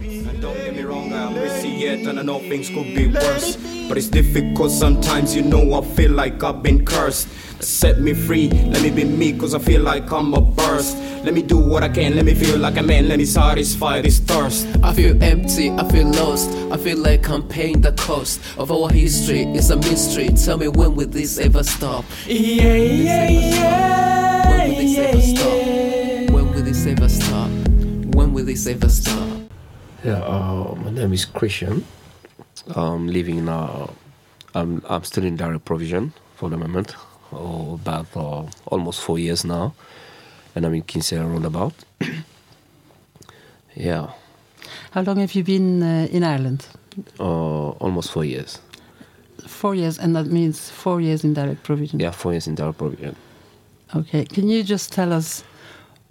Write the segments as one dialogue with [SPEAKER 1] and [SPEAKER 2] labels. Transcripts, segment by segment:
[SPEAKER 1] And don't get me wrong, I'm busy yet and I know things could be worse. But it's difficult sometimes, you know, I feel like I've been cursed. Set me free, let me be me, cause I feel like I'm a burst. Let me do what I can, let me feel like a man, let me satisfy this thirst.
[SPEAKER 2] I feel empty, I feel lost. I feel like I'm paying the cost of our history. It's a mystery. Tell me when will this ever stop?
[SPEAKER 1] Yeah, yeah, yeah.
[SPEAKER 2] When will this ever stop? When will this ever stop? When will this ever stop?
[SPEAKER 3] Yeah, uh, my name is Christian. I'm living in, uh, I'm, I'm still in direct provision for the moment, oh, about uh, almost four years now, and I'm in Kinsale roundabout. yeah,
[SPEAKER 4] How long have you been uh, in Ireland?
[SPEAKER 3] uh, almost four years.
[SPEAKER 4] Four years, and that means four years in direct provision.
[SPEAKER 3] Yeah, four years in direct provision.
[SPEAKER 4] Okay. Can you just tell us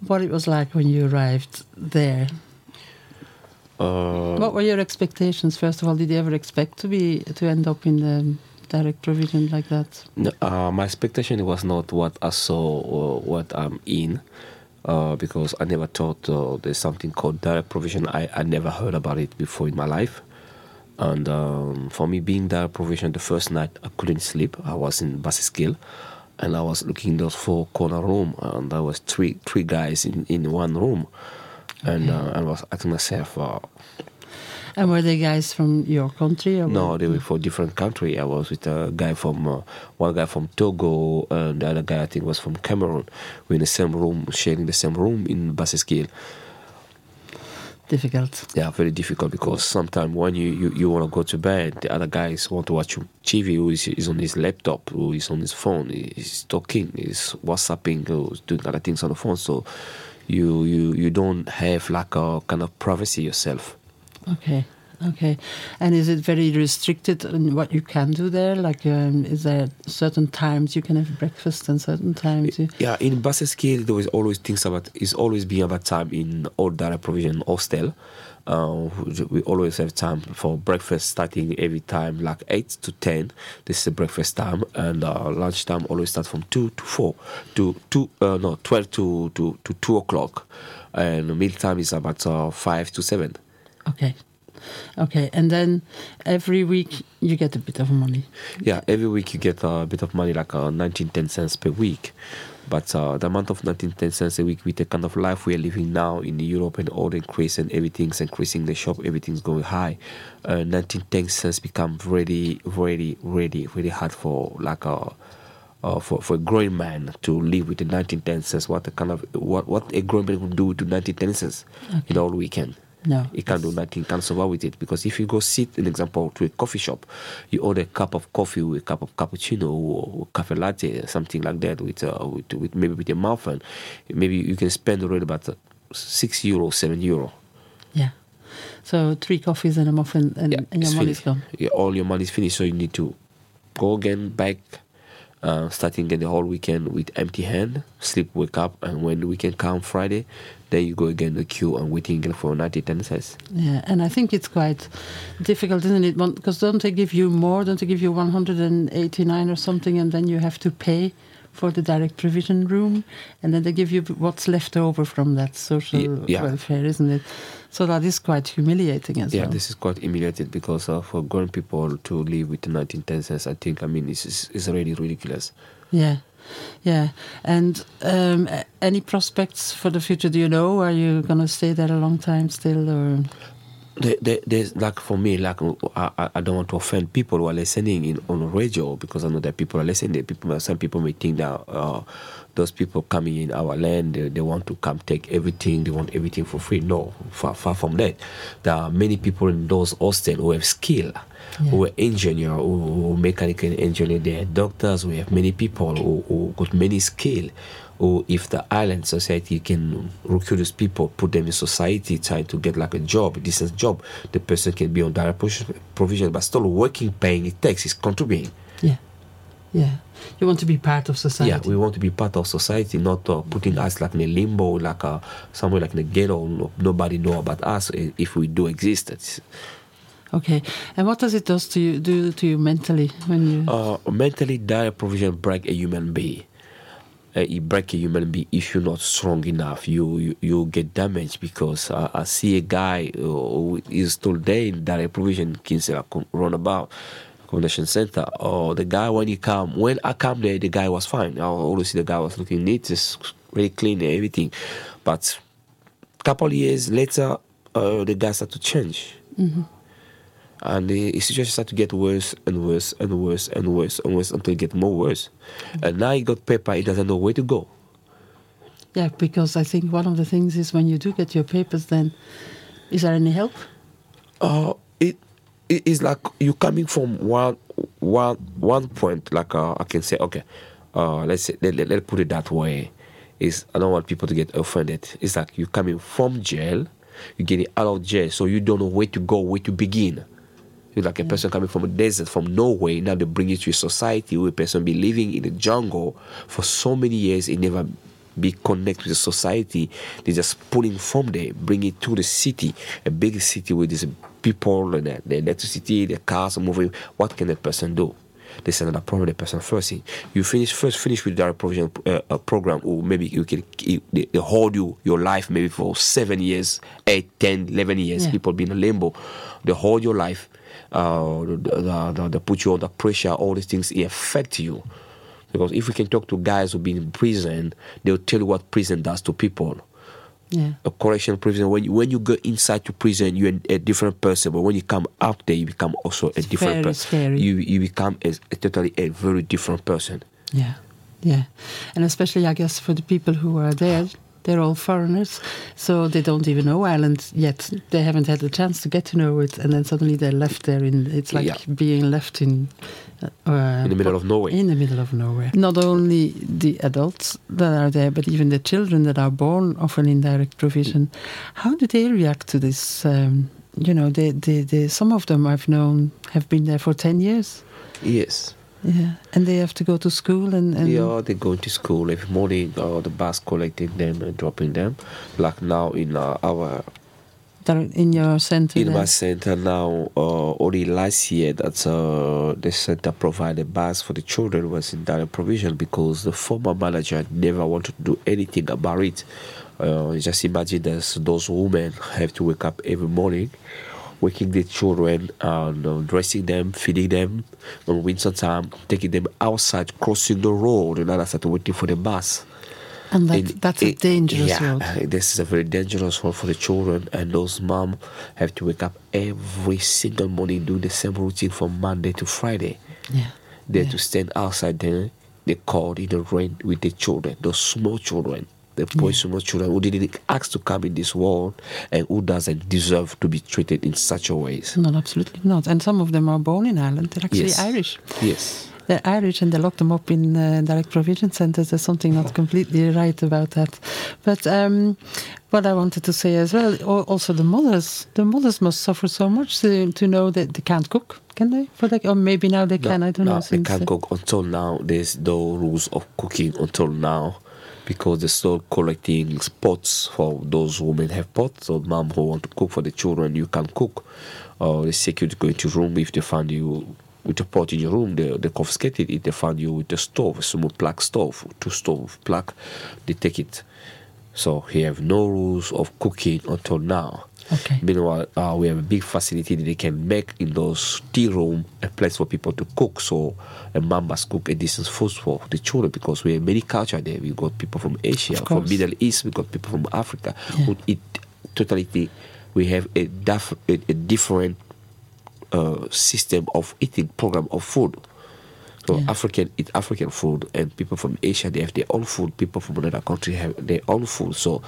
[SPEAKER 4] what it was like when you arrived there?
[SPEAKER 3] Uh,
[SPEAKER 4] What were your expectations? First of all, did you ever expect to be to end up in the direct provision like that?
[SPEAKER 3] No, uh, my expectation was not what I saw or what I'm in, uh, because I never thought uh, there's something called direct provision. I, I never heard about it before in my life. And um, for me, being direct provision, the first night I couldn't sleep. I was in Balseskin, and I was looking in those four corner room, and there was three three guys in, in one room, and uh, I was asking myself, uh,
[SPEAKER 4] And were they guys from your country? Or
[SPEAKER 3] No, they were from different country. I was with a guy from uh, one guy from Togo, and the other guy I think was from Cameroon. We're in the same room, sharing the same room in Balseskin.
[SPEAKER 4] difficult.
[SPEAKER 3] Yeah, very difficult because sometimes when you, you, you want to go to bed, the other guys want to watch TV, who is, is on his laptop, who is on his phone, he's talking, he's WhatsApping, who's doing other things on the phone. So you, you, you don't have like a kind of privacy yourself.
[SPEAKER 4] Okay. Okay. And is it very restricted in what you can do there? Like, um, is there certain times you can have breakfast and certain times you.
[SPEAKER 3] Yeah, in scale, there is always things about. It's always been about time in all direct provision hostel. Uh, we always have time for breakfast starting every time like 8 to 10 this is the breakfast time and uh, lunch time always starts from 2 to 4 to 2 uh, no 12 to, to, to 2 o'clock and meal time is about uh, 5 to 7
[SPEAKER 4] Okay. Okay. And then every week you get a bit of money.
[SPEAKER 3] Yeah, every week you get a bit of money, like uh, 19, 10 cents per week. But uh, the amount of 19, 10 cents a week with the kind of life we are living now in Europe and all the increase and everything's increasing, the shop, everything's going high. Uh, 19, 10 cents become really, really, really, really hard for like a. Uh, for, for a growing man to live with the 19 10 cents, what a kind of what what a growing man would do with the 19 10 cents in the whole weekend.
[SPEAKER 4] No.
[SPEAKER 3] He can't do nothing, can't survive with it. Because if you go sit, an example, to a coffee shop, you order a cup of coffee with a cup of cappuccino or cafe latte, something like that, with, uh, with, with maybe with a muffin, maybe you can spend already about uh, six euro, seven euro.
[SPEAKER 4] Yeah. So three coffees and a muffin, and,
[SPEAKER 3] Yeah,
[SPEAKER 4] and your money's
[SPEAKER 3] finished.
[SPEAKER 4] gone.
[SPEAKER 3] Yeah, all your money is finished, so you need to go again back, uh, starting again the whole weekend with empty hand, sleep, wake up, and when the weekend come Friday, then you go again the queue and waiting for 90 10 cents.
[SPEAKER 4] Yeah, and I think it's quite difficult, isn't it? Because don't they give you more? Don't they give you 189 or something, and then you have to pay for the direct provision room, and then they give you what's left over from that social
[SPEAKER 3] yeah.
[SPEAKER 4] welfare, isn't it? So that is quite humiliating as
[SPEAKER 3] Yeah,
[SPEAKER 4] well.
[SPEAKER 3] this is quite humiliating because uh, for grown people to live with 19 10 cents, I think, I mean, it's, it's, already ridiculous.
[SPEAKER 4] Yeah, yeah. And um, any prospects for the future? Do you know? Are you going to stay there a long time still, or?
[SPEAKER 3] There, there, there's like for me, like I, I- don't want to offend people who are listening in on radio because I know that people are listening. People, some people may think that uh, those people coming in our land, they, they want to come take everything. They want everything for free. No, far, far from that. There are many people in those hostels who have skill, who are engineer, who, who mechanical engineer. They are doctors. We have many people who, who got many skill. Or if the island society can recruit these people, put them in society, try to get like a job, a decent job, the person can be on direct provision- but still working, paying the taxes, contributing.
[SPEAKER 4] Yeah, yeah. You want to be part of society.
[SPEAKER 3] Yeah, we want to be part of society, not uh, putting us like in a limbo, like uh, somewhere like in a ghetto. No, nobody know about us uh, if we do exist. It's,
[SPEAKER 4] Okay. And what does it does to you do to you mentally when you?
[SPEAKER 3] uh, mentally, direct provision break a human being. Uh, it break a human being if you're not strong enough. You you, you get damaged because uh, I see a guy who is there in direct provision Kinsale roundabout accommodation center. Or the guy when he come when I come there, the guy was fine. I always see the guy was looking neat, just really clean and everything. But couple years later, uh, the guy started to change. And the, the situation started to get worse and worse and worse and worse and worse until it get more worse. And now he got paper, he doesn't know where to go.
[SPEAKER 4] Yeah, because I think one of the things is when you do get your papers, then is there any help?
[SPEAKER 3] uh, it it is like you coming from one one one point like uh, I can say okay uh, let's say let, let, let put it that way is I don't want people to get offended it's like you coming from jail you getting out of jail so you don't know where to go where to begin you're like a person coming from a desert from nowhere now they bring you to a society where a person be living in the jungle for so many years and never be connected with the society. They just pulling from there, bring it to the city, a big city with these people and the, the electricity, the cars are moving. What can that person do? This is another problem. The person first thing you finish first finish with direct provision uh, a program, or maybe you can you, they, they hold you your life maybe for seven years, eight, ten, eleven years.
[SPEAKER 4] Yeah.
[SPEAKER 3] People be in a limbo. They hold your life. Uh, the, the, the, they put you under pressure. All these things it affect you. Because if we can talk to guys who've been in prison, they'll tell you what prison does to people.
[SPEAKER 4] Yeah.
[SPEAKER 3] A correctional prison, when you, when you go inside to prison, you're a different person. But when you come out there, you become also a different
[SPEAKER 4] very
[SPEAKER 3] person.
[SPEAKER 4] scary.
[SPEAKER 3] You you become a, a totally a very different person.
[SPEAKER 4] Yeah, yeah, and especially I guess for the people who are there, they're all foreigners, so they don't even know Ireland yet. They haven't had a chance to get to know it, and then suddenly they're left there. In it's like
[SPEAKER 3] Yeah.
[SPEAKER 4] being left in uh,
[SPEAKER 3] In the middle of nowhere.
[SPEAKER 4] In the middle of nowhere. Not only the adults that are there, but even the children that are born of an indirect provision. How do they react to this? Um, you know, they, they, they, some of them I've known have been there for ten years.
[SPEAKER 3] Yes.
[SPEAKER 4] Yeah, and they have to go to school and, and
[SPEAKER 3] yeah, they go to school every morning, or the bus collecting them and dropping them. Like now in uh, our
[SPEAKER 4] in your center.
[SPEAKER 3] in
[SPEAKER 4] there.
[SPEAKER 3] my center now, uh, only last year that uh, the center provided bus for the children was in direct provision because the former manager never wanted to do anything about it. Uh, just imagine that those women have to wake up every morning, waking the children and uh, dressing them, feeding them on winter time, taking them outside, crossing the road, and then I started waiting for the bus.
[SPEAKER 4] and that, that's a dangerous
[SPEAKER 3] yeah,
[SPEAKER 4] road.
[SPEAKER 3] uh, This is a very dangerous road for the children, and those mom have to wake up every single morning, do the same routine from Monday to Friday.
[SPEAKER 4] Yeah.
[SPEAKER 3] They have
[SPEAKER 4] Yeah.
[SPEAKER 3] to stand outside there, they cold in the rain with the children, those small children, the small children who didn't ask to come in this world and who doesn't deserve to be treated in such a way.
[SPEAKER 4] No, absolutely not. And some of them are born in Ireland. They're actually
[SPEAKER 3] Yes.
[SPEAKER 4] Irish.
[SPEAKER 3] Yes.
[SPEAKER 4] They're Irish and they lock them up in uh, direct provision centers. There's something not completely right about that. But um, what I wanted to say as well, also the mothers, the mothers must suffer so much to, to know that they can't cook, can they? For like, or maybe now they can. I don't
[SPEAKER 3] no,
[SPEAKER 4] know.
[SPEAKER 3] they can't cook until now. There's no rules of cooking until now because they start collecting pots for those women have pots. So mom who want to cook for the children, you can cook. Uh, or you to go into room if they find you with a pot in your room, they, they confiscate it. They find you with a stove, a small plug stove, two stove plug, they take it. So he have no rules of cooking until now.
[SPEAKER 4] Okay.
[SPEAKER 3] Meanwhile, uh, we have a big facility that they can make in those tea room a place for people to cook. So a mom must cook a decent food for the children because we have many culture there. We got people from Asia, from. Middle East. We got people from Africa
[SPEAKER 4] Yeah.
[SPEAKER 3] who eat totally. We have a, a, a different uh, system of eating program of food. So
[SPEAKER 4] Yeah.
[SPEAKER 3] African eat African food, and people from Asia they have their own food. People from another country have their own food. So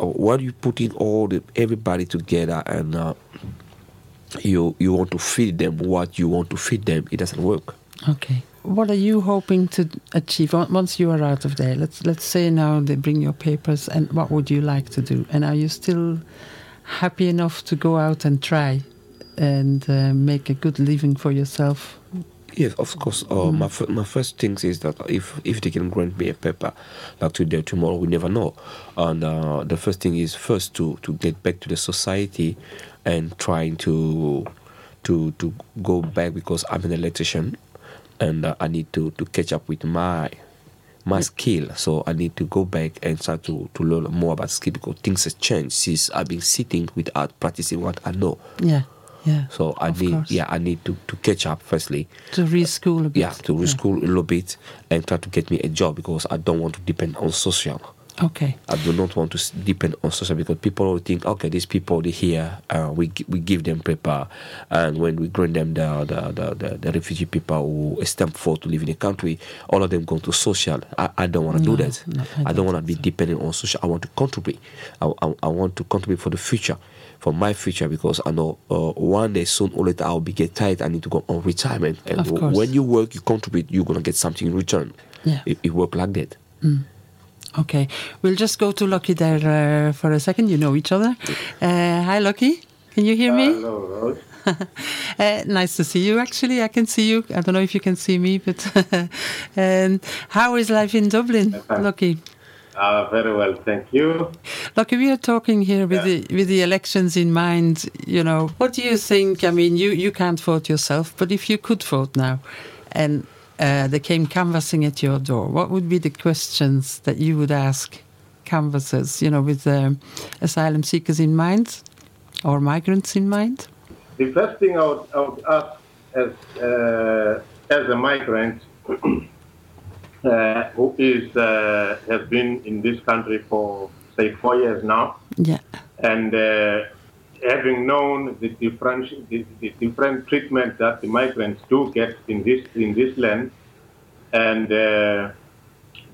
[SPEAKER 3] uh, when you put in all the everybody together and uh, you you want to feed them what you want to feed them, it doesn't work.
[SPEAKER 4] Okay. What are you hoping to achieve once you are out of there? Let's let's say now they bring your papers, and what would you like to do? And are you still happy enough to go out and try and uh, make a good living for yourself?
[SPEAKER 3] Yes, of course. Uh, my f- my first thing is that if if they can grant me a paper, like today or tomorrow, we never know. And uh, the first thing is first to to get back to the society, and trying to to to go back because I'm an electrician, and uh, I need to to catch up with my my skill. So I need to go back and start to, to learn more about skill because things have changed since I've been sitting without practicing what I know.
[SPEAKER 4] Yeah. Yeah.
[SPEAKER 3] So I need,
[SPEAKER 4] course.
[SPEAKER 3] yeah, I need to, to catch up firstly.
[SPEAKER 4] To reschool a bit.
[SPEAKER 3] Yeah, to reschool a little bit and try to get me a job because I don't want to depend on social.
[SPEAKER 4] Okay.
[SPEAKER 3] I do not want to depend on social because people will think, okay, these people they here, uh, we we give them paper, and when we grant them the the, the, the, the refugee people who stamp for to live in the country, all of them go to social. I, I don't want to
[SPEAKER 4] No,
[SPEAKER 3] do that.
[SPEAKER 4] no, I
[SPEAKER 3] I,
[SPEAKER 4] don't
[SPEAKER 3] don't want to be dependent on social. I want to contribute. I, I, I want to contribute for the future, for my future, because I know uh, one day soon or later I'll be get tired. I need to go on retirement, and
[SPEAKER 4] Of course.
[SPEAKER 3] when you work, you contribute, you're gonna get something in return.
[SPEAKER 4] Yeah.
[SPEAKER 3] It, it work like that.
[SPEAKER 4] Okay. We'll just go to Lucky there uh, for a second. You know each other. Uh, hi, Lucky. Can you hear me?
[SPEAKER 5] Hello, Rose.
[SPEAKER 4] Uh, nice to see you. Actually, I can see you. I don't know if you can see me, but um, how is life in Dublin, Lucky?
[SPEAKER 5] Uh, very well, thank you.
[SPEAKER 4] Look, we are talking here with the with the elections in mind. You know, what do you think? I mean, you you can't vote yourself, but if you could vote now, and uh, they came canvassing at your door, what would be the questions that you would ask canvassers? You know, with um, asylum seekers in mind or migrants in mind.
[SPEAKER 5] The first thing I would, I would ask as, uh, as a migrant uh, who is, uh, has been in this country for, say, four years now,
[SPEAKER 4] Yeah.
[SPEAKER 5] and uh, having known the different, the, the different treatment that the migrants do get in this, in this land, and uh,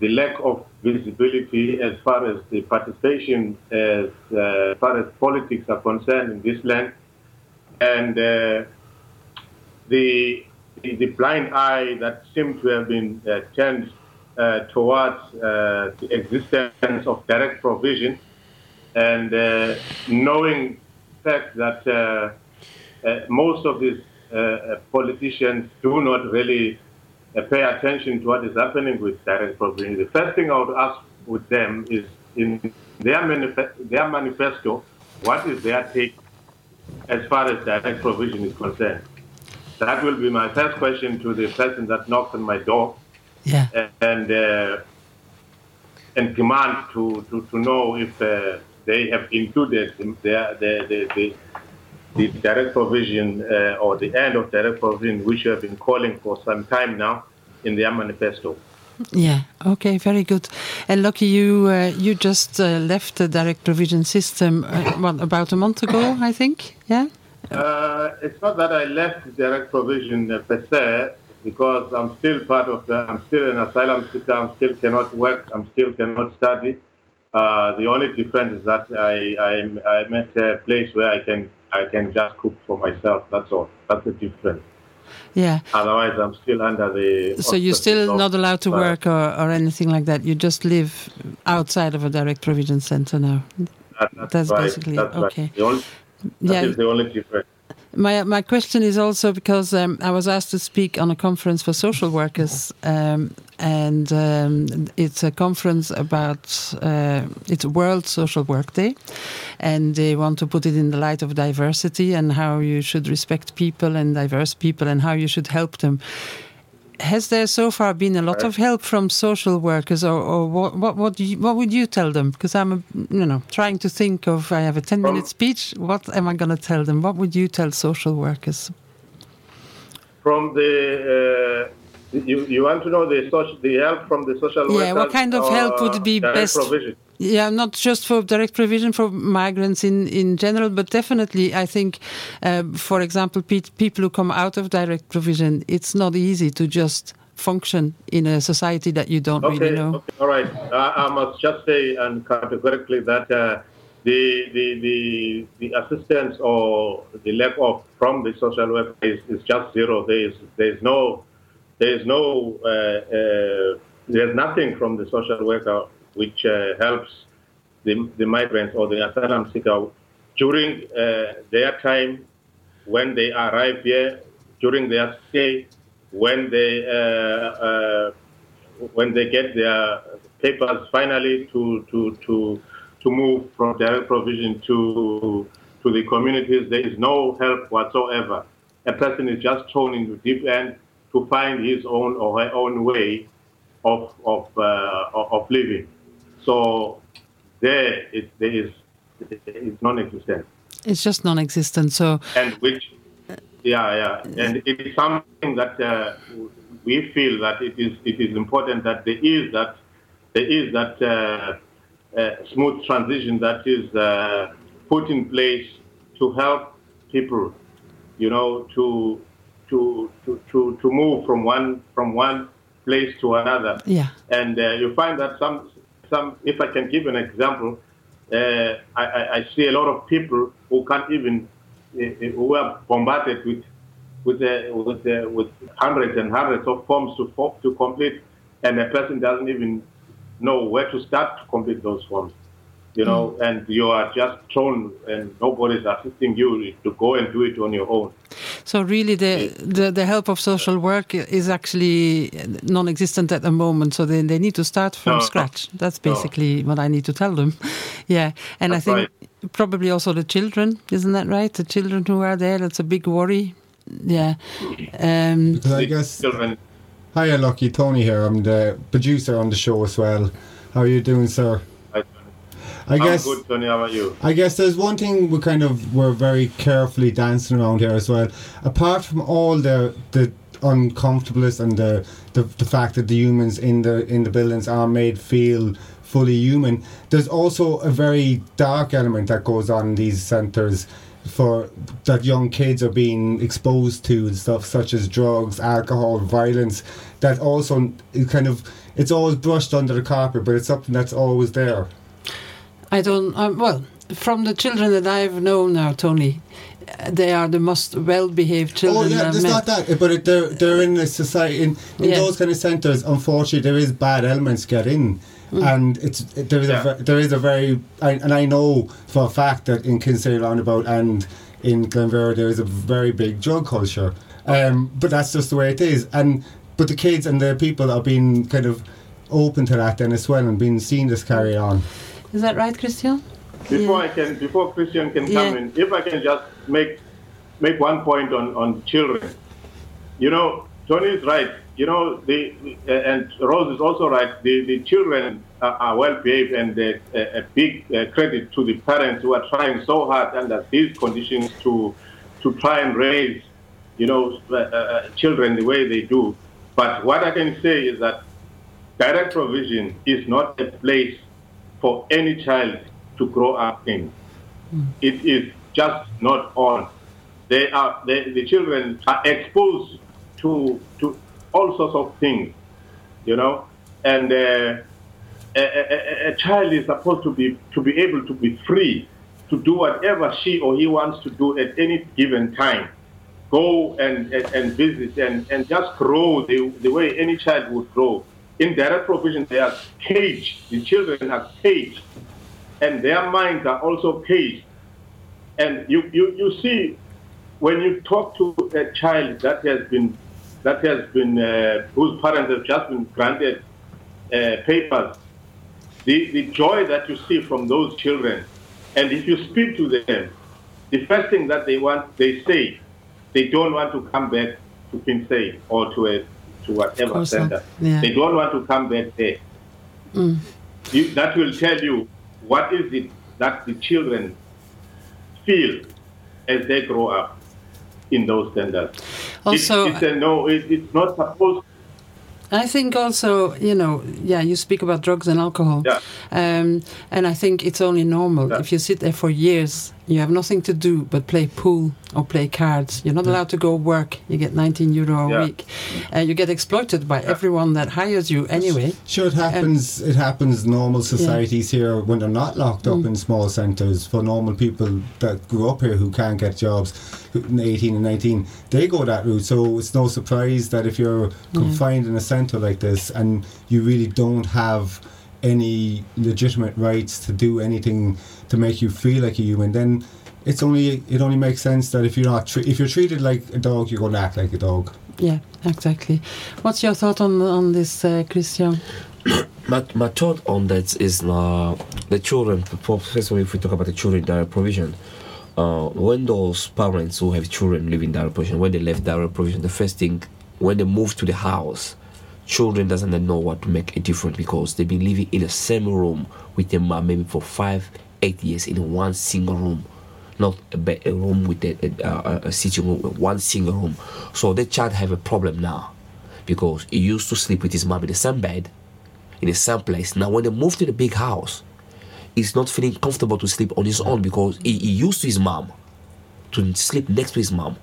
[SPEAKER 5] the lack of visibility as far as the participation as uh, far as politics are concerned in this land, and uh, the, the blind eye that seems to have been uh, turned towards uh, the existence of direct provision, and uh, knowing the fact that uh, uh, most of these uh, uh, politicians do not really uh, pay attention to what is happening with direct provision. The first thing I would ask with them is in their, manifest- their manifesto, what is their take as far as direct provision is concerned? That will be my first question to the person that knocks on my door
[SPEAKER 4] Yeah.
[SPEAKER 5] and uh, and demand to, to, to know if uh, they have included the, the, the, the direct provision uh, or the end of direct provision, which you have been calling for some time now in their manifesto.
[SPEAKER 4] Yeah. Okay. Very good. And Lucky, you uh, you just uh, left the direct provision system uh, what about a month ago, I think. Yeah.
[SPEAKER 5] Uh, it's not that I left the direct provision per se, because I'm still part of the, I'm still an asylum seeker, I'm still cannot work, I'm still cannot study. Uh, the only difference is that I, I'm, I'm at a place where I can, I can just cook for myself, that's all. That's the difference.
[SPEAKER 4] Yeah.
[SPEAKER 5] Otherwise, I'm still under the.
[SPEAKER 4] So you're still not allowed to work or, or anything like that. You just live outside of a direct provision center now.
[SPEAKER 5] that- that's
[SPEAKER 4] that's
[SPEAKER 5] right,
[SPEAKER 4] basically
[SPEAKER 5] that's right.
[SPEAKER 4] okay.
[SPEAKER 5] The only,
[SPEAKER 4] Yeah.
[SPEAKER 5] That is the only difference.
[SPEAKER 4] My my question is also because um, I was asked to speak on a conference for social workers, um, and um, it's a conference about uh, it's World Social Work Day, and they want to put it in the light of diversity and how you should respect people and diverse people and how you should help them. Has there so far been a lot of help from social workers, or, or what? What, what, you, what would you tell them? Because I'm, a, you know, trying to think of. I have a ten minute
[SPEAKER 5] From-
[SPEAKER 4] speech. What am I going to tell them? What would you tell social workers?
[SPEAKER 5] From the, uh, you, you want to know the social, the help from the social workers?
[SPEAKER 4] Yeah, what kind of help would
[SPEAKER 5] or
[SPEAKER 4] be best?
[SPEAKER 5] Provision?
[SPEAKER 4] Yeah, not just for direct provision for migrants in, in general, but definitely, I think, uh, for example, pe- people who come out of direct provision, it's not easy to just function in a society that you don't
[SPEAKER 5] Okay,
[SPEAKER 4] really know.
[SPEAKER 5] okay, all right. I, I must just say and categorically that uh, the, the the the assistance or the lack of from the social worker is, is just zero. There is there is no there is no uh, uh, there's nothing from the social worker which uh, helps the, the migrants or the asylum seeker during uh, their time when they arrive here, during their stay, when they uh, when they get their papers finally to to to to move from direct provision to to the communities, there is no help whatsoever. A person is just thrown into deep end to find his own or her own way of of uh, of living. So there, it, there is it's non-existent.
[SPEAKER 4] It's just non-existent. So
[SPEAKER 5] and which, yeah, yeah, and it is something that uh, we feel that it is it is important that there is that there is that uh, uh, smooth transition that is uh, put in place to help people, you know, to to to to, to move from one from one place to another.
[SPEAKER 4] yeah,
[SPEAKER 5] And uh, you find that some some if I can give an example, uh, I, I, I see a lot of people who can't even uh, who are bombarded with with uh, with with hundreds and hundreds of forms to to complete, and a person doesn't even know where to start to complete those forms. You know, and you are just thrown, and nobody's assisting you to go and do it on your own.
[SPEAKER 4] So really the, the the help of social work is actually non-existent at the moment. So they they need to start from
[SPEAKER 5] No.
[SPEAKER 4] scratch. That's
[SPEAKER 5] No.
[SPEAKER 4] basically what I need to tell them. Yeah, and I think
[SPEAKER 5] right.
[SPEAKER 4] probably also the children, isn't that right? The children who are there, that's a big worry. Yeah. Um,
[SPEAKER 6] Because I guess.
[SPEAKER 5] children
[SPEAKER 6] Hiya, Lucky. Tony here. I'm the producer on the show as well. How are you doing, sir?
[SPEAKER 5] I, I'm
[SPEAKER 6] guess.
[SPEAKER 5] good, Tony. How are you?
[SPEAKER 6] I guess there's one thing we kind of we're very carefully dancing around here as well. Apart from all the the uncomfortableness and the, the the fact that the humans in the in the buildings are made feel fully human, there's also a very dark element that goes on in these centres for that young kids are being exposed to and stuff such as drugs, alcohol, violence. That also kind of it's always brushed under the carpet, but it's something that's always there.
[SPEAKER 4] I don't. Um, well, from the children that I've known now, Tony, uh, they are the most well-behaved children
[SPEAKER 6] Oh yeah,
[SPEAKER 4] I've
[SPEAKER 6] there's
[SPEAKER 4] met.
[SPEAKER 6] not that, but it, they're they're in a society in, in
[SPEAKER 4] Yeah.
[SPEAKER 6] those kind of centres. Unfortunately, there is bad elements get in,
[SPEAKER 4] Mm.
[SPEAKER 6] and it's it, there is
[SPEAKER 5] Yeah.
[SPEAKER 6] a there is a very I, and I know for a fact that in Kinsale Roundabout and in Glenvera there is a very big drug culture. Um, but that's just the way it is, and but the kids and the people are being kind of open to that then as well and being seen this carry on.
[SPEAKER 4] Is that right, Christian?
[SPEAKER 5] Before
[SPEAKER 4] Yeah.
[SPEAKER 5] I can, before Christian can come
[SPEAKER 4] Yeah.
[SPEAKER 5] in, if I can just make make one point on on children. You know, Tony is right. You know, the uh, and Rose is also right. The the children are, are well behaved, and uh, a, a big uh, credit to the parents who are trying so hard under these conditions to to try and raise, you know, uh, uh, children the way they do. But what I can say is that direct provision is not a place for any child to grow up in. It is just not on. They are they, the children are exposed to to all sorts of things, you know, and uh, a, a, a- a child is supposed to be to be able to be free to do whatever she or he wants to do at any given time. Go and, and, and visit and, and just grow the, the way any child would grow. In direct provision, they are caged. The children are caged and their minds are also caged. And you, you, you see, when you talk to a child that has been, that has been, uh, whose parents have just been granted uh, papers, the, the joy that you see from those children, and if you speak to them, the first thing that they want, they say, they don't want to come back to Kinsey or to a to whatever center.
[SPEAKER 4] Yeah.
[SPEAKER 5] They don't want to come back there. You, that will tell you what is it that the children feel as they grow up in those standards.
[SPEAKER 4] Also,
[SPEAKER 5] it's, it's a no. It, it's not supposed.
[SPEAKER 4] I think also, you know, yeah, you speak about drugs and alcohol.
[SPEAKER 5] Yeah.
[SPEAKER 4] Um, and I think it's only normal.
[SPEAKER 5] Yeah.
[SPEAKER 4] If you sit there for years, you have nothing to do but play pool or play cards. You're not allowed to go work. You get 19 euro a
[SPEAKER 5] Yeah.
[SPEAKER 4] week. Uh, you get exploited by everyone that hires you anyway.
[SPEAKER 6] Sure, it happens. it happens. in Normal societies here when they're not locked up in small centres for normal people that grew up here who can't get jobs, 18 and 19, they go that route. So it's no surprise that if you're confined in a centre like this and you really don't have any legitimate rights to do anything to make you feel like a human, then it's only it only makes sense that if you're not tre- if you're treated like a dog, you're going to act like a dog.
[SPEAKER 4] Yeah, exactly. What's your thought on on this, uh, Christian?
[SPEAKER 3] My, my thought on that is uh, the children, for- first of all, if we talk about the children direct provision, uh, when those parents who have children living in direct provision, when they left direct provision, the first thing, when they move to the house, children doesn't know what to make a difference because they've been living in the same room with their mom maybe for five, eight years in one single room, not a, room with a, a, a sitting room, one single room. So the child have a problem now because he used to sleep with his mom in the same bed, in the same place. Now when they move to the big house, he's not feeling comfortable to sleep on his own because he, he used to his mom to sleep next to his mom.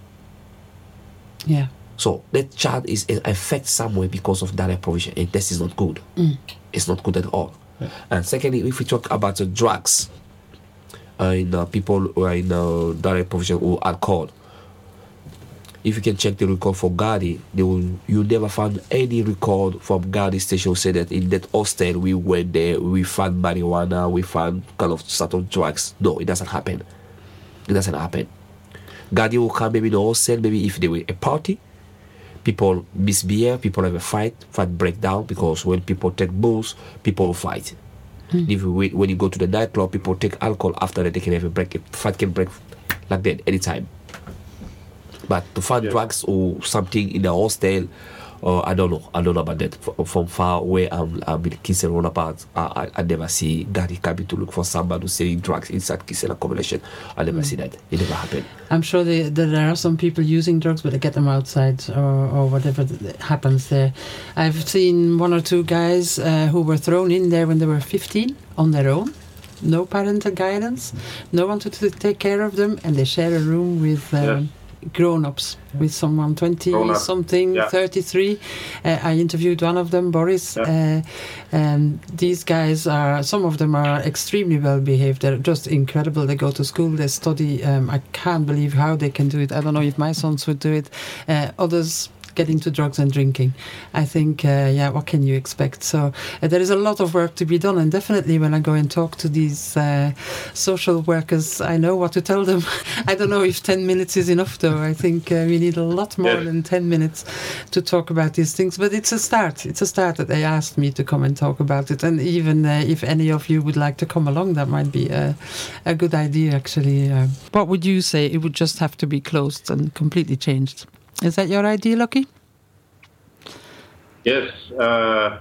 [SPEAKER 4] Yeah.
[SPEAKER 3] So that child is is affected somewhere because of direct provision, and this is not good. It's not good at all. And secondly, if we talk about the drugs, uh, in uh, people who are in uh, direct provision or alcohol, if you can check the record for Gardaí, they will you never find any record from Gardaí station who said that in that hostel we went there, we found marijuana, we found kind of certain drugs. No, it doesn't happen. It doesn't happen. Gardaí will come maybe in the hostel, maybe if they were a party, people misbehave, people have a fight, fight break down because when people take booze, people will fight. Hmm. If you, wait- when you go to the nightclub, people take alcohol after that they can have a break, a fight can break like that anytime. But to find
[SPEAKER 5] Yeah.
[SPEAKER 3] drugs or something in the hostel, uh, I don't know. I don't know about that. F- From far away, I'm, I'm in Kingston roundabout. I, I, I never see Gardaí coming to look for somebody who's selling drugs inside Kingston accommodation. I never see that. It never happened.
[SPEAKER 4] I'm sure they, that there are some people using drugs, but they get them outside or, or whatever happens there. I've seen one or two guys uh, who were thrown in there when they were 15 on their own. No parental guidance, no one to, to take care of them, and they share a room with um, grown ups, with someone 20
[SPEAKER 5] Grown-up,
[SPEAKER 4] something,
[SPEAKER 5] yeah.
[SPEAKER 4] 33. Uh, I interviewed one of them, Boris. Uh, and these guys are, some of them are extremely well behaved. They're just incredible. They go to school, they study. Um, I can't believe how they can do it. I don't know if my sons would do it. Uh, others get into drugs and drinking. I think, uh, yeah, what can you expect? So uh, there is a lot of work to be done, and definitely when I go and talk to these uh, social workers, I know what to tell them. I don't know if 10 minutes is enough, though. I think uh, we need a lot more
[SPEAKER 5] Yes.
[SPEAKER 4] than 10 minutes to talk about these things, but it's a start. It's a start that they asked me to come and talk about it, and even uh, if any of you would like to come along, that might be a, a good idea, actually. Uh, what would you say? It would just have to be closed and completely changed. Is that your idea, Lucky?
[SPEAKER 5] Yes, uh,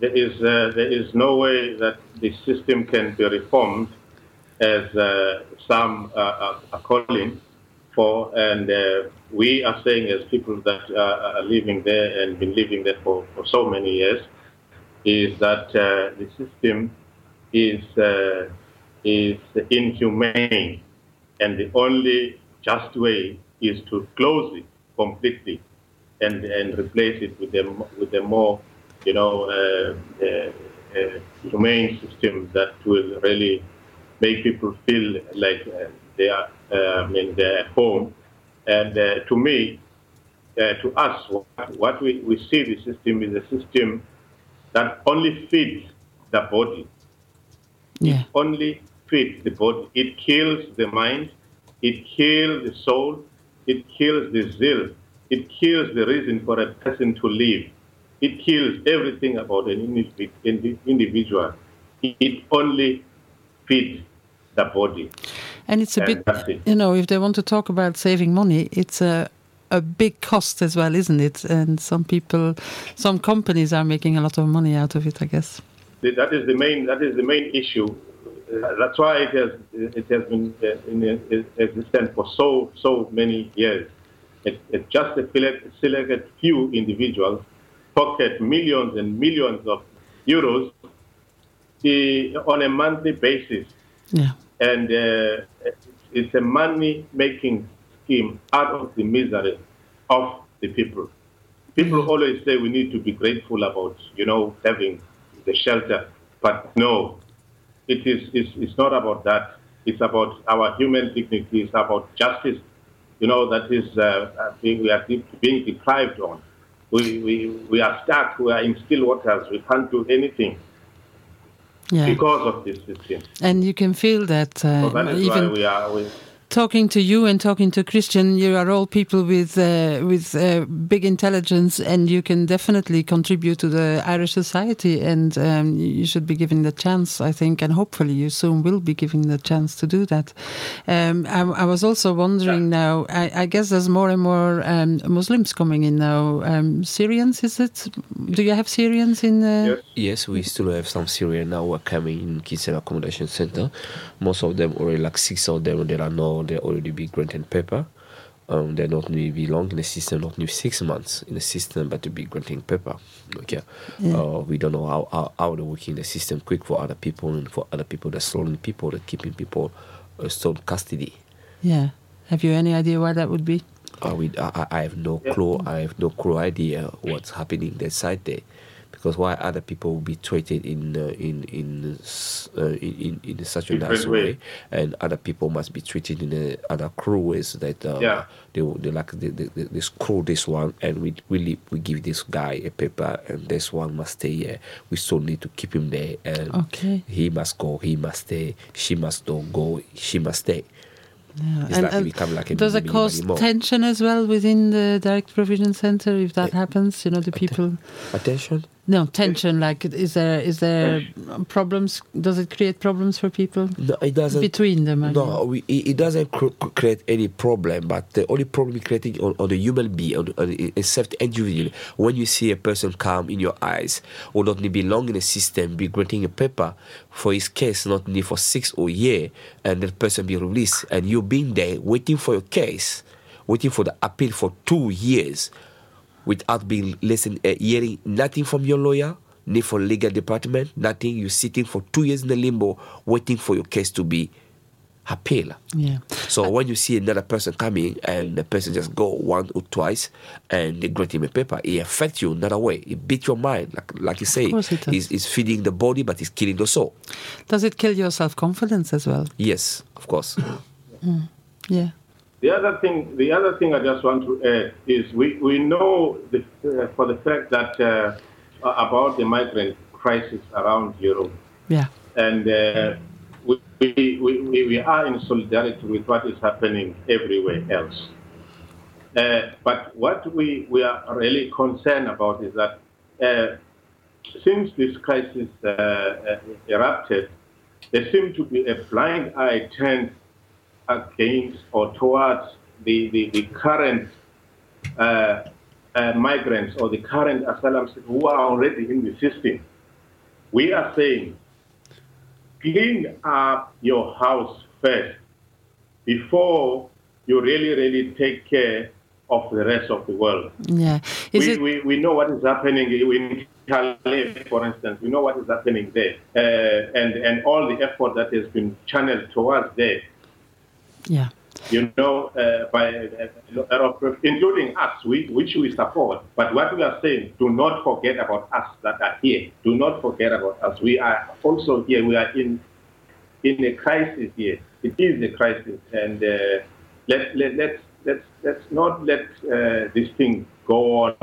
[SPEAKER 5] there is uh, there is no way that the system can be reformed, as uh, some uh, are, calling for, and uh, we are saying as people that are living there and been living there for, for so many years, is that uh, the system is is inhumane, and the only just way is to close it completely and and replace it with a with a more you know uh, uh, uh, humane system that will really make people feel like uh, they are uh, I mean they're at home. And uh, to me, uh, to us, what, what we, we see the system is a system that only feeds the body
[SPEAKER 4] Yeah.
[SPEAKER 5] only feeds the body. It kills the mind, it kills the soul, it kills the zeal, it kills the reason for a person to live. It kills everything about an individual. It only feeds the body.
[SPEAKER 4] And it's a
[SPEAKER 5] And
[SPEAKER 4] bit,
[SPEAKER 5] it.
[SPEAKER 4] you know, if they want to talk about saving money, it's a a big cost as well, isn't it? And some people, some companies are making a lot of money out of it, I guess.
[SPEAKER 5] That is the main. That is the main issue. That's why it has it has been in existence for so so many years. It, it just a select, selected few individuals pocket millions and millions of euros the, on a monthly basis,
[SPEAKER 4] Yeah.
[SPEAKER 5] and uh, it's- it's a money-making scheme out of the misery of the people. People always say we need to be grateful about, you know, having the shelter, but no, it is. It's, it's not about that. It's about our human dignity. It's about justice. You know that is uh, uh, being, we are de- being deprived on. We, we we are stuck. We are in still waters. We can't do anything
[SPEAKER 4] Yeah.
[SPEAKER 5] because of this system.
[SPEAKER 4] And you can feel that
[SPEAKER 5] So
[SPEAKER 4] uh,
[SPEAKER 5] that is why
[SPEAKER 4] even
[SPEAKER 5] we are. We,
[SPEAKER 4] talking to you and talking to Christian, you are all people with uh, with uh, big intelligence, and you can definitely contribute to the Irish society. And um, you should be given the chance, I think, and hopefully you soon will be given the chance to do that. Um, I, I, was also wondering now. I, I, guess there's more and more um, Muslims coming in now. Um, Syrians, is it? Do you have Syrians in?
[SPEAKER 3] Uh... Yes. yes, we still have some Syrians now. Who are coming in Kitsen Accommodation Center. Most of them already, like six of them, there are no they already be granted paper. Um, they're not only be long in the system, not only six months in the system, but to be granting paper. Okay, yeah. uh, we don't know how, how, how they're working the system quick for other people and for other people that stolen people, that keeping people uh, still custody.
[SPEAKER 4] Yeah, have you any idea why that would be?
[SPEAKER 3] Uh, we, I, I have no clue. I have no clue idea what's happening that side there because why other people will be treated in uh, in in, uh, in in such a nice way. way. and other people must be treated in a, other cruel ways that uh, yeah. they they like they, they, they, screw this one and we we we give this guy a paper and this one must stay here. We still need to keep him there and
[SPEAKER 4] okay.
[SPEAKER 3] he must go. He must stay. She must don't go. She must stay.
[SPEAKER 4] Yeah. And, like and like a does it cause tension as well within the direct provision center if that happens? You know, the people.
[SPEAKER 3] Attention.
[SPEAKER 4] No tension. Like, is there is there problems? Does it create problems for people?
[SPEAKER 3] No, it doesn't.
[SPEAKER 4] Between them.
[SPEAKER 3] I no, we, it doesn't cr- create any problem. But the only problem it creating on, on the human being, on, on a self individual, when you see a person come in your eyes, or not belong in a system, be granting a paper for his case, not only for six or year, and the person be released, and you being there waiting for your case, waiting for the appeal for two years without being listening, uh, hearing nothing from your lawyer, ni from legal department, nothing. You're sitting for two years in the limbo, waiting for your case to be appealed.
[SPEAKER 4] Yeah.
[SPEAKER 3] So when you see another person coming and the person just go one or twice and they grant him a paper, it affects you another way. It beats your mind, like like you say.
[SPEAKER 4] It
[SPEAKER 3] it's, it's feeding the body, but it's killing the soul.
[SPEAKER 4] Does it kill your self confidence as well?
[SPEAKER 3] Yes, of course.
[SPEAKER 4] Mm. Yeah.
[SPEAKER 5] The other thing, the other thing I just want to add is we, we know the, uh, for the fact that uh, about the migrant crisis around Europe.
[SPEAKER 4] Yeah.
[SPEAKER 5] And uh, we, we, we, we are in solidarity with what is happening everywhere else. Uh, but what we, we are really concerned about is that uh, since this crisis uh, erupted, there seems to be a blind eye turned against or towards the, the, the current uh, uh, migrants or the current asylum seekers who are already in the system. We are saying, clean up your house first before you really, really take care of the rest of the world.
[SPEAKER 4] Yeah.
[SPEAKER 5] We, it... we, we know what is happening in Calais, for instance. We know what is happening there. Uh, and, and all the effort that has been channeled towards there
[SPEAKER 4] yeah.
[SPEAKER 5] You know, uh, by uh, including us, we, which we support. But what we are saying, do not forget about us that are here. Do not forget about us. We are also here. We are in in a crisis here. It is a crisis, and uh, let let let's let's let's not let uh, this thing go on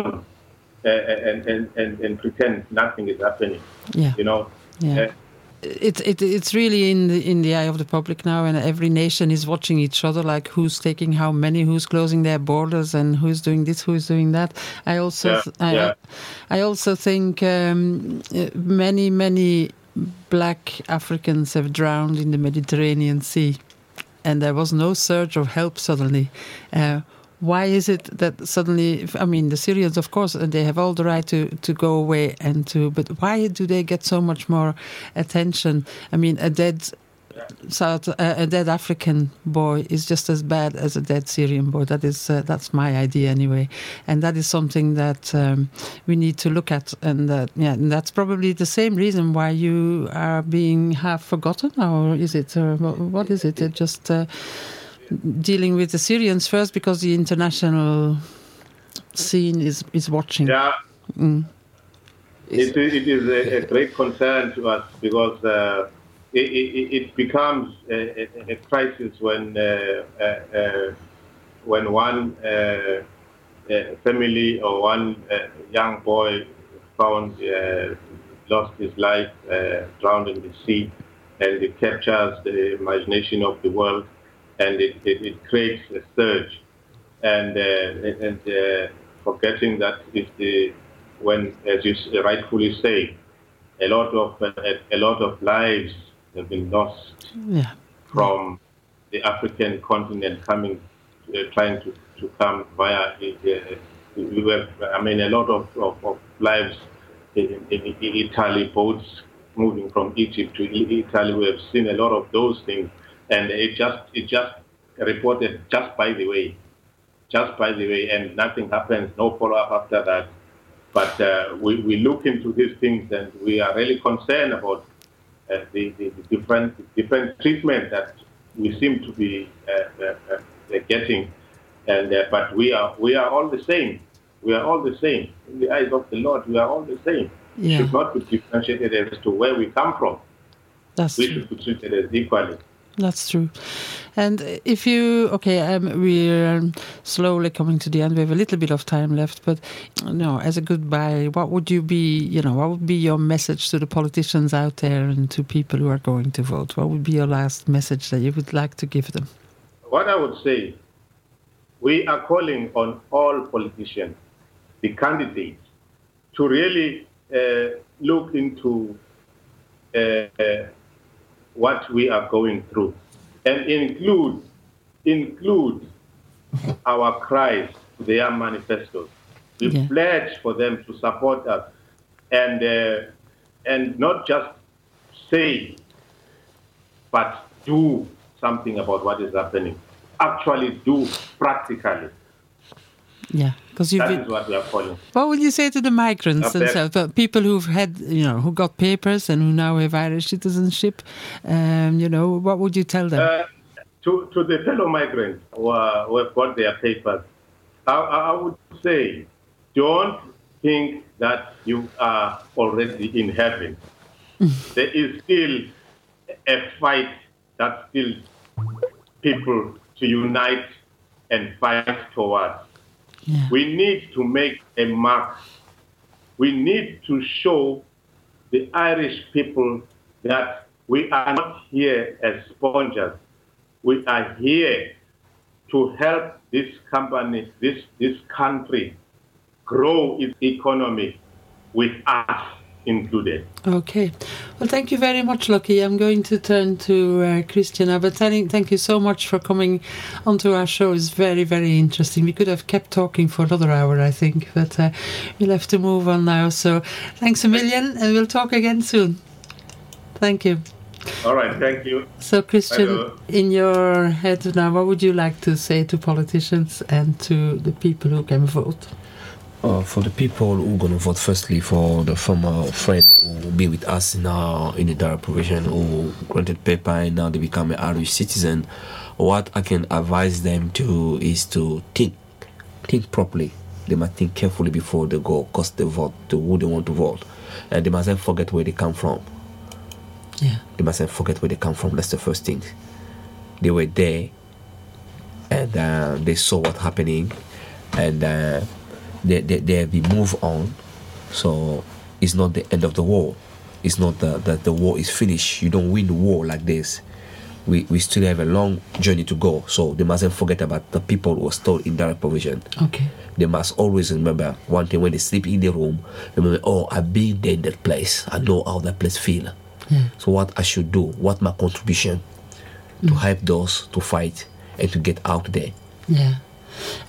[SPEAKER 5] uh, and, and, and and pretend nothing is happening.
[SPEAKER 4] Yeah.
[SPEAKER 5] You know.
[SPEAKER 4] Yeah. Uh, it's it, it's really in the in the eye of the public now, and every nation is watching each other, like who's taking how many, who's closing their borders, and who's doing this, who's doing that. I also
[SPEAKER 5] yeah,
[SPEAKER 4] I,
[SPEAKER 5] yeah.
[SPEAKER 4] I also think um, many many black Africans have drowned in the Mediterranean Sea, and there was no search of help suddenly. Uh, why is it that suddenly i mean the syrians of course they have all the right to to go away and to but why do they get so much more attention i mean a dead South, uh, a dead African boy is just as bad as a dead Syrian boy. That is uh, that's my idea anyway, and that is something that um, we need to look at. And that yeah, and that's probably the same reason why you are being half forgotten, or is it? Or what is it? it just uh, dealing with the Syrians first because the international scene is is watching.
[SPEAKER 5] Yeah. Mm. It, it is a, a, great concern to us because uh, it, it, it, becomes a, a, crisis when uh, uh, uh when one uh, uh, family or one young boy found lost his life drowned in the sea, and it captures the imagination of the world and it, it, it creates a surge. And uh, and uh, forgetting that if the when, as you rightfully say, a lot of uh, a lot of lives have been lost
[SPEAKER 4] Yeah.
[SPEAKER 5] from the African continent coming, uh, trying to, to come via. Uh, we have, I mean, a lot of, of, of lives in, in, in Italy, boats moving from Egypt to Italy. We have seen a lot of those things, and it just it just reported just by the way, just by the way, and nothing happens, no follow up after that. But uh, we, we look into these things, and we are really concerned about uh, the, the, the different different treatment that we seem to be uh, uh, uh, getting, and uh, but we are we are all the same. We are all the same in the eyes of the Lord. We are all the same. We should not be differentiated as to where we come from.
[SPEAKER 4] That's
[SPEAKER 5] We
[SPEAKER 4] true.
[SPEAKER 5] should be treated as equally.
[SPEAKER 4] That's true. And if you, okay, um, we're slowly coming to the end. We have a little bit of time left, but no, as a goodbye, what would you be, you know, what would be your message to the politicians out there and to people who are going to vote? What would be your last message that you would like to give them?
[SPEAKER 5] What I would say, we are calling on all politicians, the candidates, to really uh, look into uh, what we are going through and include include our cries to their manifestos. We
[SPEAKER 4] Yeah.
[SPEAKER 5] pledge for them to support us and uh, and not just say but do something about what is happening. Actually, do practically.
[SPEAKER 4] Yeah, because you've
[SPEAKER 5] That
[SPEAKER 4] been,
[SPEAKER 5] is what we are calling.
[SPEAKER 4] what would you say to the migrants
[SPEAKER 5] Up
[SPEAKER 4] themselves, uh, people who've had, you know, who got papers and who now have Irish citizenship? Um, you know, what would you tell them?
[SPEAKER 5] Uh, to, to the fellow migrants who, are, who have got their papers, I, I would say don't think that you are already in heaven. there is still a fight that still people to unite and fight towards.
[SPEAKER 4] Yeah.
[SPEAKER 5] We need to make a mark. We need to show the Irish people that we are not here as spongers. We are here to help this company, this, this country grow its economy with us included.
[SPEAKER 4] Okay. Well, thank you very much, Lucky. I'm going to turn to uh, Christian now, but thank, thank you so much for coming onto our show. It's very, very interesting. We could have kept talking for another hour, I think, but uh, we'll have to move on now. So thanks a million, and we'll talk again soon. Thank you.
[SPEAKER 5] All right, thank you.
[SPEAKER 4] So, Christian,
[SPEAKER 5] Hello.
[SPEAKER 4] in your head now, what would you like to say to politicians and to the people who can vote?
[SPEAKER 3] Uh, for the people who are gonna vote firstly for the former friend who will be with us now in the direct provision who granted paper and now they become an Irish citizen, what I can advise them to is to think, think properly. They must think carefully before they go cast the vote to who they want to vote, and they mustn't forget where they come from.
[SPEAKER 4] Yeah.
[SPEAKER 3] They mustn't forget where they come from. That's the first thing. They were there, and uh, they saw what happening, and uh, they, they they they move on. So it's not the end of the war. It's not that the, the war is finished. You don't win the war like this. We, we still have a long journey to go. So they mustn't forget about the people who are still in direct provision.
[SPEAKER 4] Okay.
[SPEAKER 3] They must always remember one thing when they sleep in the room. Remember, oh, I've been there in that place. I know how that place feel.
[SPEAKER 4] Yeah.
[SPEAKER 3] So what I should do? What my contribution to mm. help those to fight and to get out there?
[SPEAKER 4] Yeah.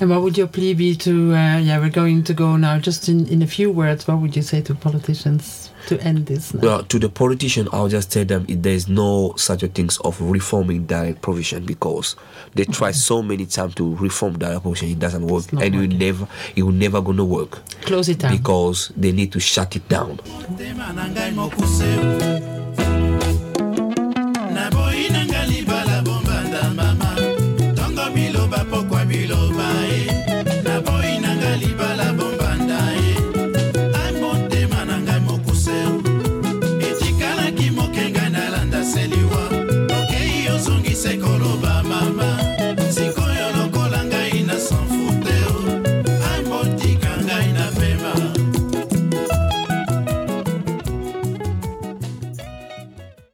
[SPEAKER 4] And what would your plea be to, uh, yeah, we're going to go now, just in, in a few words, what would you say to politicians to end this now?
[SPEAKER 3] Well, to the politician, I'll just tell them it, there's no such a things of reforming direct provision because they try so many times to reform direct provision, it doesn't work,
[SPEAKER 4] not
[SPEAKER 3] and it will never, it will never gonna work
[SPEAKER 4] Close it down.
[SPEAKER 3] because they need to shut it down.